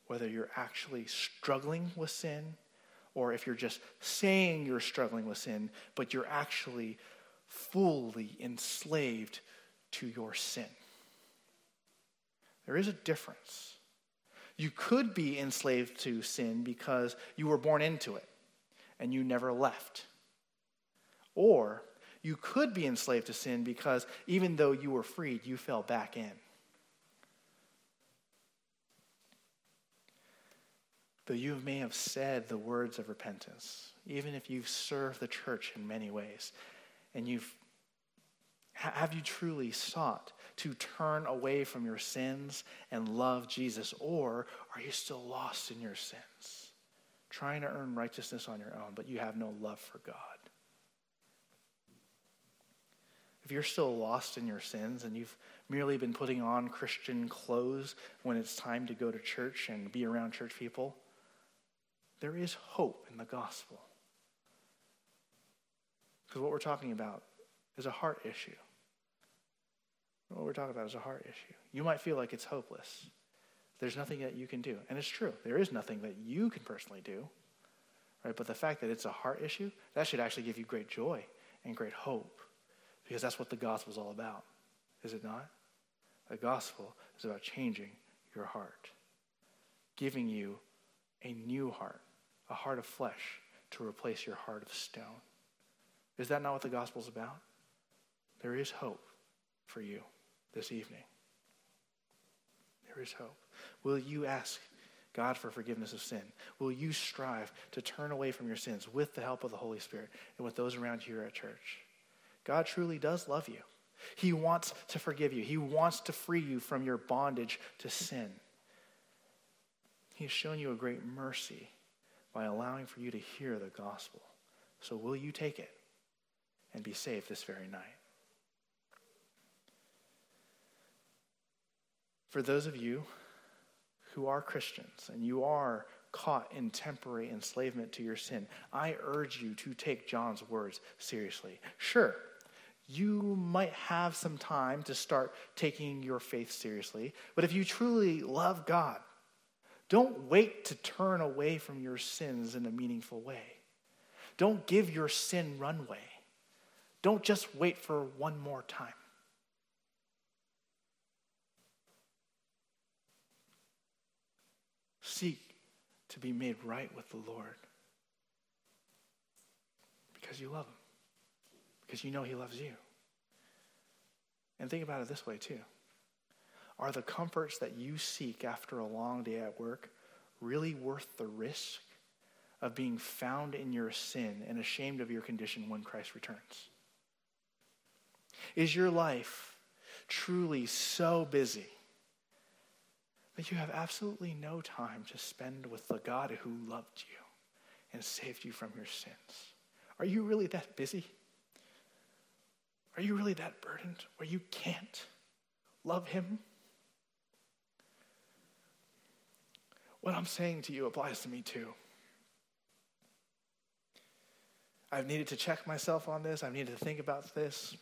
whether you're actually struggling with sin or if you're just saying you're struggling with sin, but you're actually fully enslaved to your sin. There is a difference. You could be enslaved to sin because you were born into it. and you never left. Or you could be enslaved to sin because even though you were freed, you fell back in. Though you may have said the words of repentance, even if you've served the church in many ways, and you've have you truly sought to turn away from your sins and love Jesus, or are you still lost in your sins, trying to earn righteousness on your own, but you have no love for God? If you're still lost in your sins and you've merely been putting on Christian clothes when it's time to go to church and be around church people, there is hope in the gospel. Because what we're talking about is a heart issue. What we're talking about is a heart issue. You might feel like it's hopeless. There's nothing that you can do. And it's true. There is nothing that you can personally do. Right? But the fact that it's a heart issue, that should actually give you great joy and great hope. Because that's what the gospel is all about. Is it not? The gospel is about changing your heart, giving you a new heart, a heart of flesh to replace your heart of stone. Is that not what the gospel is about? There is hope for you this evening. There is hope. Will you ask God for forgiveness of sin? Will you strive to turn away from your sins with the help of the Holy Spirit and with those around you at church? God truly does love you. He wants to forgive you. He wants to free you from your bondage to sin. He has shown you a great mercy by allowing for you to hear the gospel. So will you take it and be saved this very night? For those of you who are Christians and you are caught in temporary enslavement to your sin, I urge you to take John's words seriously. Sure, you might have some time to start taking your faith seriously, but if you truly love God, don't wait to turn away from your sins in a meaningful way. Don't give your sin runway. Don't just wait for one more time. Seek to be made right with the Lord because you love Him, because you know He loves you. And think about it this way, too. Are the comforts that you seek after a long day at work really worth the risk of being found in your sin and ashamed of your condition when Christ returns? Is your life truly so busy that you have absolutely no time to spend with the God who loved you and saved you from your sins? Are you really that busy? Are you really that burdened where you can't love Him? What I'm saying to you applies to me too. I've needed to check myself on this, I've needed to think about this.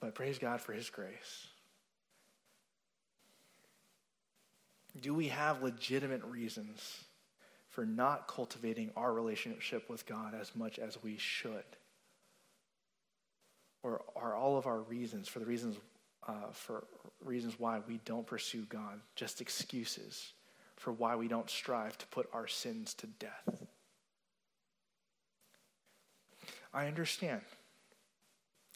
But praise God for His grace. Do we have legitimate reasons for not cultivating our relationship with God as much as we should? Or are all of our reasons, for the reasons, uh, for reasons why we don't pursue God, just excuses for why we don't strive to put our sins to death? I understand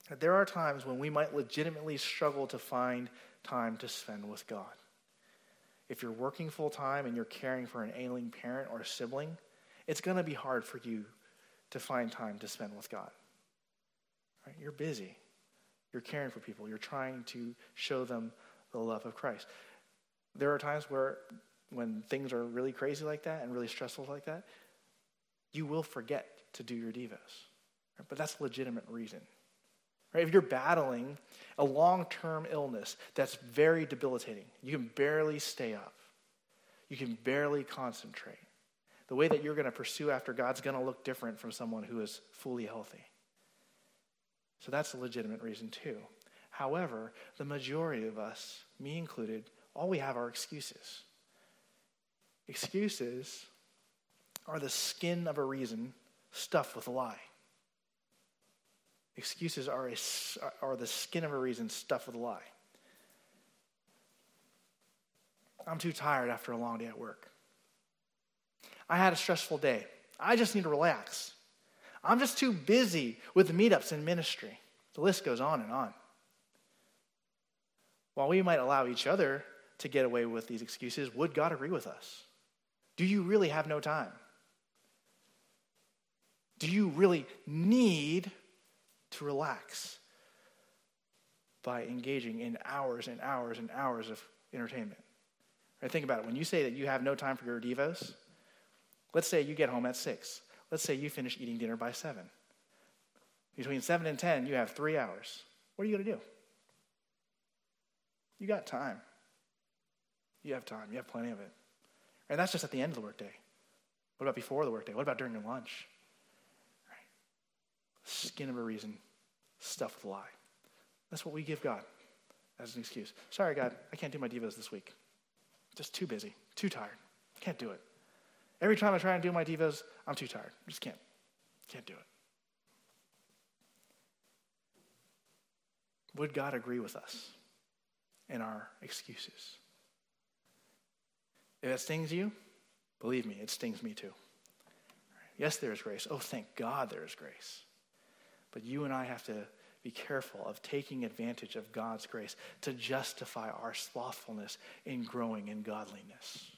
that there are times when we might legitimately struggle to find time to spend with God. If you're working full time and you're caring for an ailing parent or a sibling, it's going to be hard for you to find time to spend with God. Right? You're busy. You're caring for people. You're trying to show them the love of Christ. There are times where, when things are really crazy like that and really stressful like that, you will forget to do your devos. Right? But that's a legitimate reason. Right? If you're battling a long term illness that's very debilitating, you can barely stay up, you can barely concentrate. The way that you're going to pursue after God's going to look different from someone who is fully healthy. So that's a legitimate reason, too. However, the majority of us, me included, all we have are excuses. Excuses are the skin of a reason stuffed with a lie. Excuses are, a, are the skin of a reason stuffed with a lie. I'm too tired after a long day at work. I had a stressful day. I just need to relax. I'm just too busy with meetups and ministry. The list goes on and on. While we might allow each other to get away with these excuses, would God agree with us? Do you really have no time? Do you really need to relax by engaging in hours and hours and hours of entertainment? Right, think about it. When you say that you have no time for your devos, let's say you get home at 6. Let's say you finish eating dinner by 7. Between 7 and 10, you have three hours. What are you going to do? You got time. You have time. You have plenty of it. And that's just at the end of the workday. What about before the workday? What about during your lunch? Skin of a reason, stuff with a lie. That's what we give God as an excuse. Sorry, God, I can't do my devos this week. Just too busy, too tired. Can't do it. Every time I try and do my devos, I'm too tired. I Just can't. Can't do it. Would God agree with us in our excuses? If it stings you, believe me, it stings me too. Yes, there is grace. Oh, thank God there is grace. But you and I have to be careful of taking advantage of God's grace to justify our slothfulness in growing in godliness.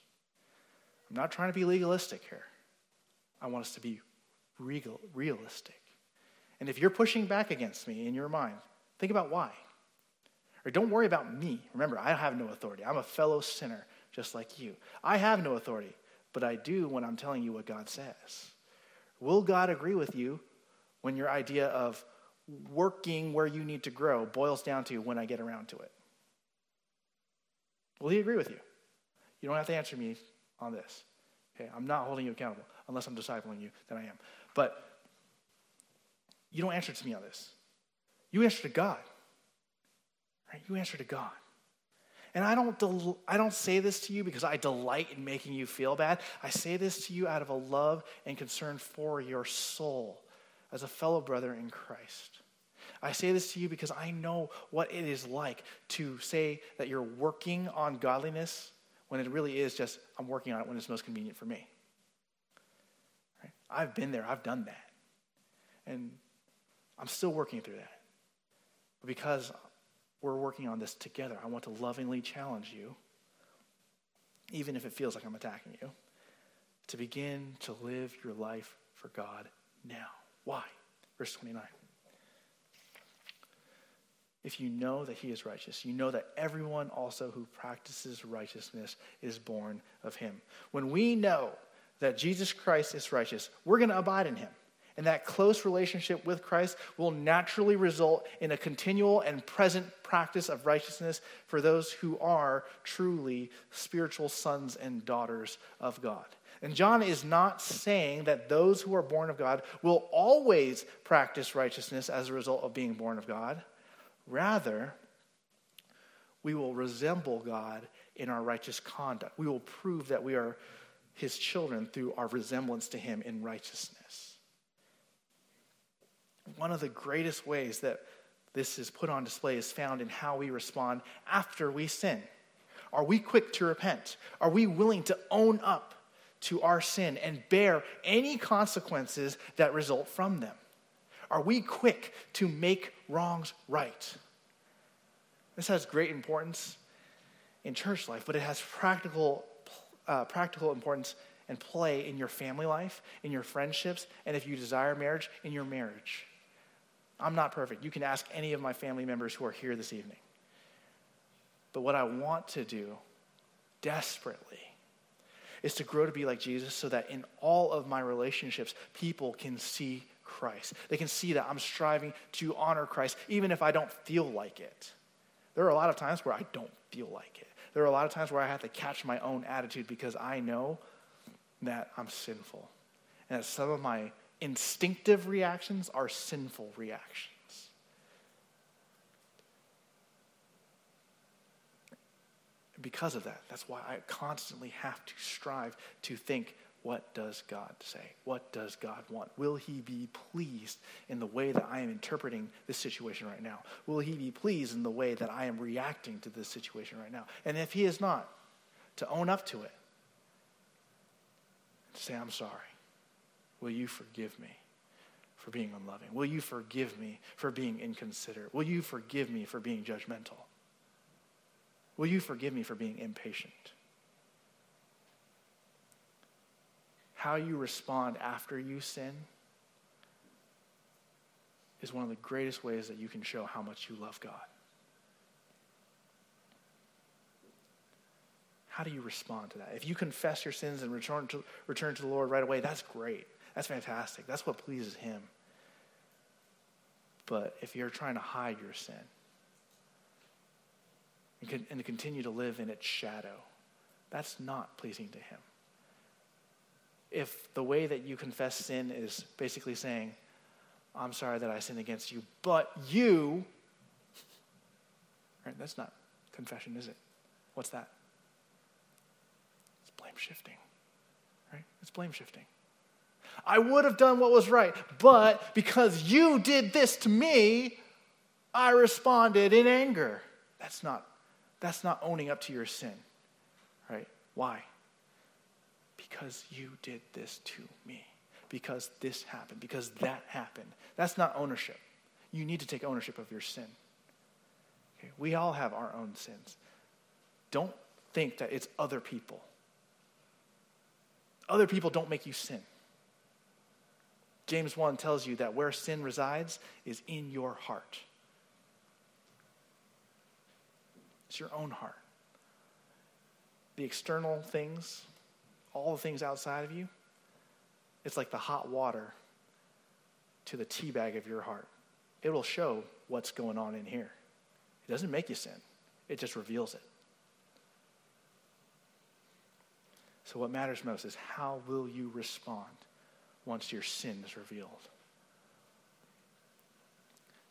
I'm not trying to be legalistic here. I want us to be regal, realistic. And if you're pushing back against me in your mind, think about why. Or don't worry about me. Remember, I have no authority. I'm a fellow sinner just like you. I have no authority, but I do when I'm telling you what God says. Will God agree with you when your idea of working where you need to grow boils down to when I get around to it? Will He agree with you? You don't have to answer me on this. Okay, I'm not holding you accountable unless I'm discipling you, then I am. But you don't answer to me on this. You answer to God. Right? You answer to God. And I don't, del- I don't say this to you because I delight in making you feel bad. I say this to you out of a love and concern for your soul as a fellow brother in Christ. I say this to you because I know what it is like to say that you're working on godliness when it really is just, I'm working on it when it's most convenient for me. Right? I've been there, I've done that. And I'm still working through that. But because we're working on this together. I want to lovingly challenge you, even if it feels like I'm attacking you, to begin to live your life for God now. Why? Verse 29. If you know that he is righteous, you know that everyone also who practices righteousness is born of him. When we know that Jesus Christ is righteous, we're going to abide in him. And that close relationship with Christ will naturally result in a continual and present practice of righteousness for those who are truly spiritual sons and daughters of God. And John is not saying that those who are born of God will always practice righteousness as a result of being born of God. Rather, we will resemble God in our righteous conduct. We will prove that we are his children through our resemblance to him in righteousness one of the greatest ways that this is put on display is found in how we respond after we sin. Are we quick to repent? Are we willing to own up to our sin and bear any consequences that result from them? Are we quick to make wrongs right? This has great importance in church life, but it has practical, uh, practical importance and play in your family life, in your friendships, and if you desire marriage, in your marriage. I'm not perfect. You can ask any of my family members who are here this evening. But what I want to do desperately is to grow to be like Jesus so that in all of my relationships, people can see Christ. They can see that I'm striving to honor Christ, even if I don't feel like it. There are a lot of times where I don't feel like it. There are a lot of times where I have to catch my own attitude because I know that I'm sinful. And that some of my instinctive reactions are sinful reactions. because of that, that's why I constantly have to strive to think what does God say? What does God want? Will He be pleased in the way that I am interpreting this situation right now? Will He be pleased in the way that I am reacting to this situation right now? And if He is not, to own up to it, to say, I'm sorry. Will you forgive me for being unloving? Will you forgive me for being inconsiderate? Will you forgive me for being judgmental? Will you forgive me for being impatient? How you respond after you sin is one of the greatest ways that you can show how much you love God. How do you respond to that? If you confess your sins and return to, return to the Lord right away, that's great. That's fantastic. That's what pleases Him. But if you're trying to hide your sin and, and to continue to live in its shadow, that's not pleasing to Him. If the way that you confess sin is basically saying, I'm sorry that I sinned against you, but you, right, that's not confession, is it? What's that? It's blame shifting, right? It's blame shifting. I would have done what was right, but because you did this to me, I responded in anger. That's not, that's not owning up to your sin, right? Why? Because you did this to me. Because this happened. Because that happened. That's not ownership. You need to take ownership of your sin. Okay? We all have our own sins. Don't think that it's other people. Other people don't make you sin. James 1 tells you that where sin resides is in your heart. It's your own heart. The external things, all the things outside of you, it's like the hot water to the tea bag of your heart. It will show what's going on in here. It doesn't make you sin, it just reveals it. So, what matters most is how will you respond once your sin is revealed?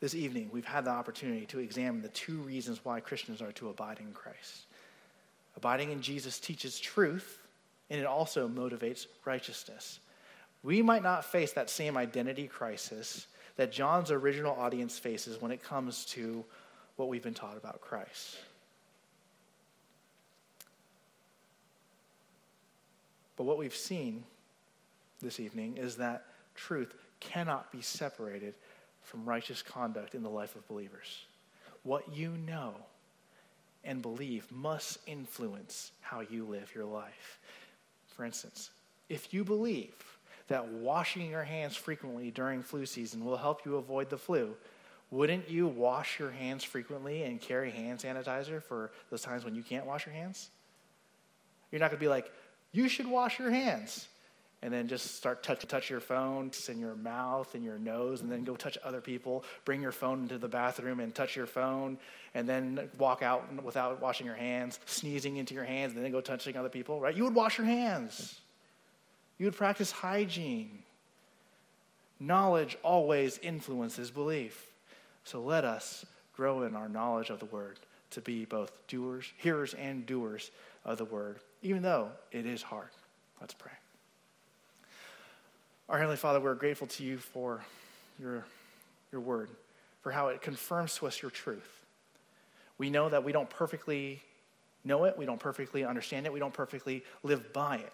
This evening, we've had the opportunity to examine the two reasons why Christians are to abide in Christ. Abiding in Jesus teaches truth, and it also motivates righteousness. We might not face that same identity crisis that John's original audience faces when it comes to what we've been taught about Christ. But what we've seen this evening is that truth cannot be separated from righteous conduct in the life of believers. What you know and believe must influence how you live your life. For instance, if you believe that washing your hands frequently during flu season will help you avoid the flu, wouldn't you wash your hands frequently and carry hand sanitizer for those times when you can't wash your hands? You're not going to be like, you should wash your hands. And then just start touch touch your phone in your mouth and your nose, and then go touch other people. Bring your phone into the bathroom and touch your phone, and then walk out without washing your hands, sneezing into your hands, and then go touching other people. Right? You would wash your hands. You would practice hygiene. Knowledge always influences belief. So let us grow in our knowledge of the word to be both doers, hearers, and doers of the word even though it is hard. Let's pray. Our Heavenly Father, we're grateful to you for your, your word, for how it confirms to us your truth. We know that we don't perfectly know it, we don't perfectly understand it, we don't perfectly live by it.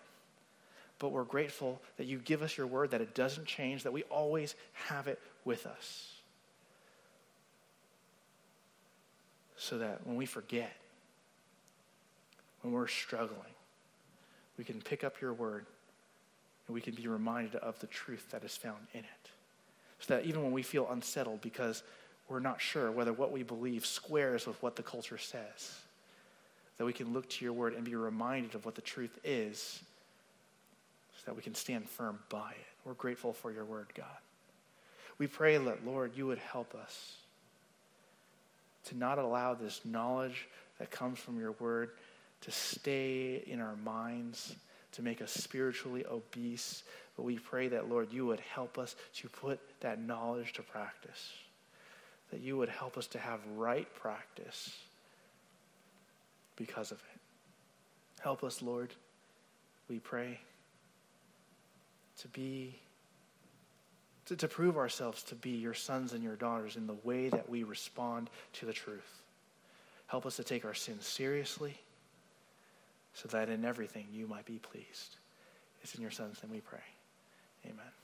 But we're grateful that you give us your word, that it doesn't change, that we always have it with us. So that when we forget, when we're struggling, we can pick up your word and we can be reminded of the truth that is found in it. So that even when we feel unsettled because we're not sure whether what we believe squares with what the culture says, that we can look to your word and be reminded of what the truth is so that we can stand firm by it. We're grateful for your word, God. We pray that, Lord, you would help us to not allow this knowledge that comes from your word to stay in our minds, to make us spiritually obese. But we pray that, Lord, you would help us to put that knowledge to practice, that you would help us to have right practice because of it. Help us, Lord, we pray, to be. To, to prove ourselves to be your sons and your daughters in the way that we respond to the truth. Help us to take our sins seriously so that in everything you might be pleased. It's in your Son's name we pray. Amen.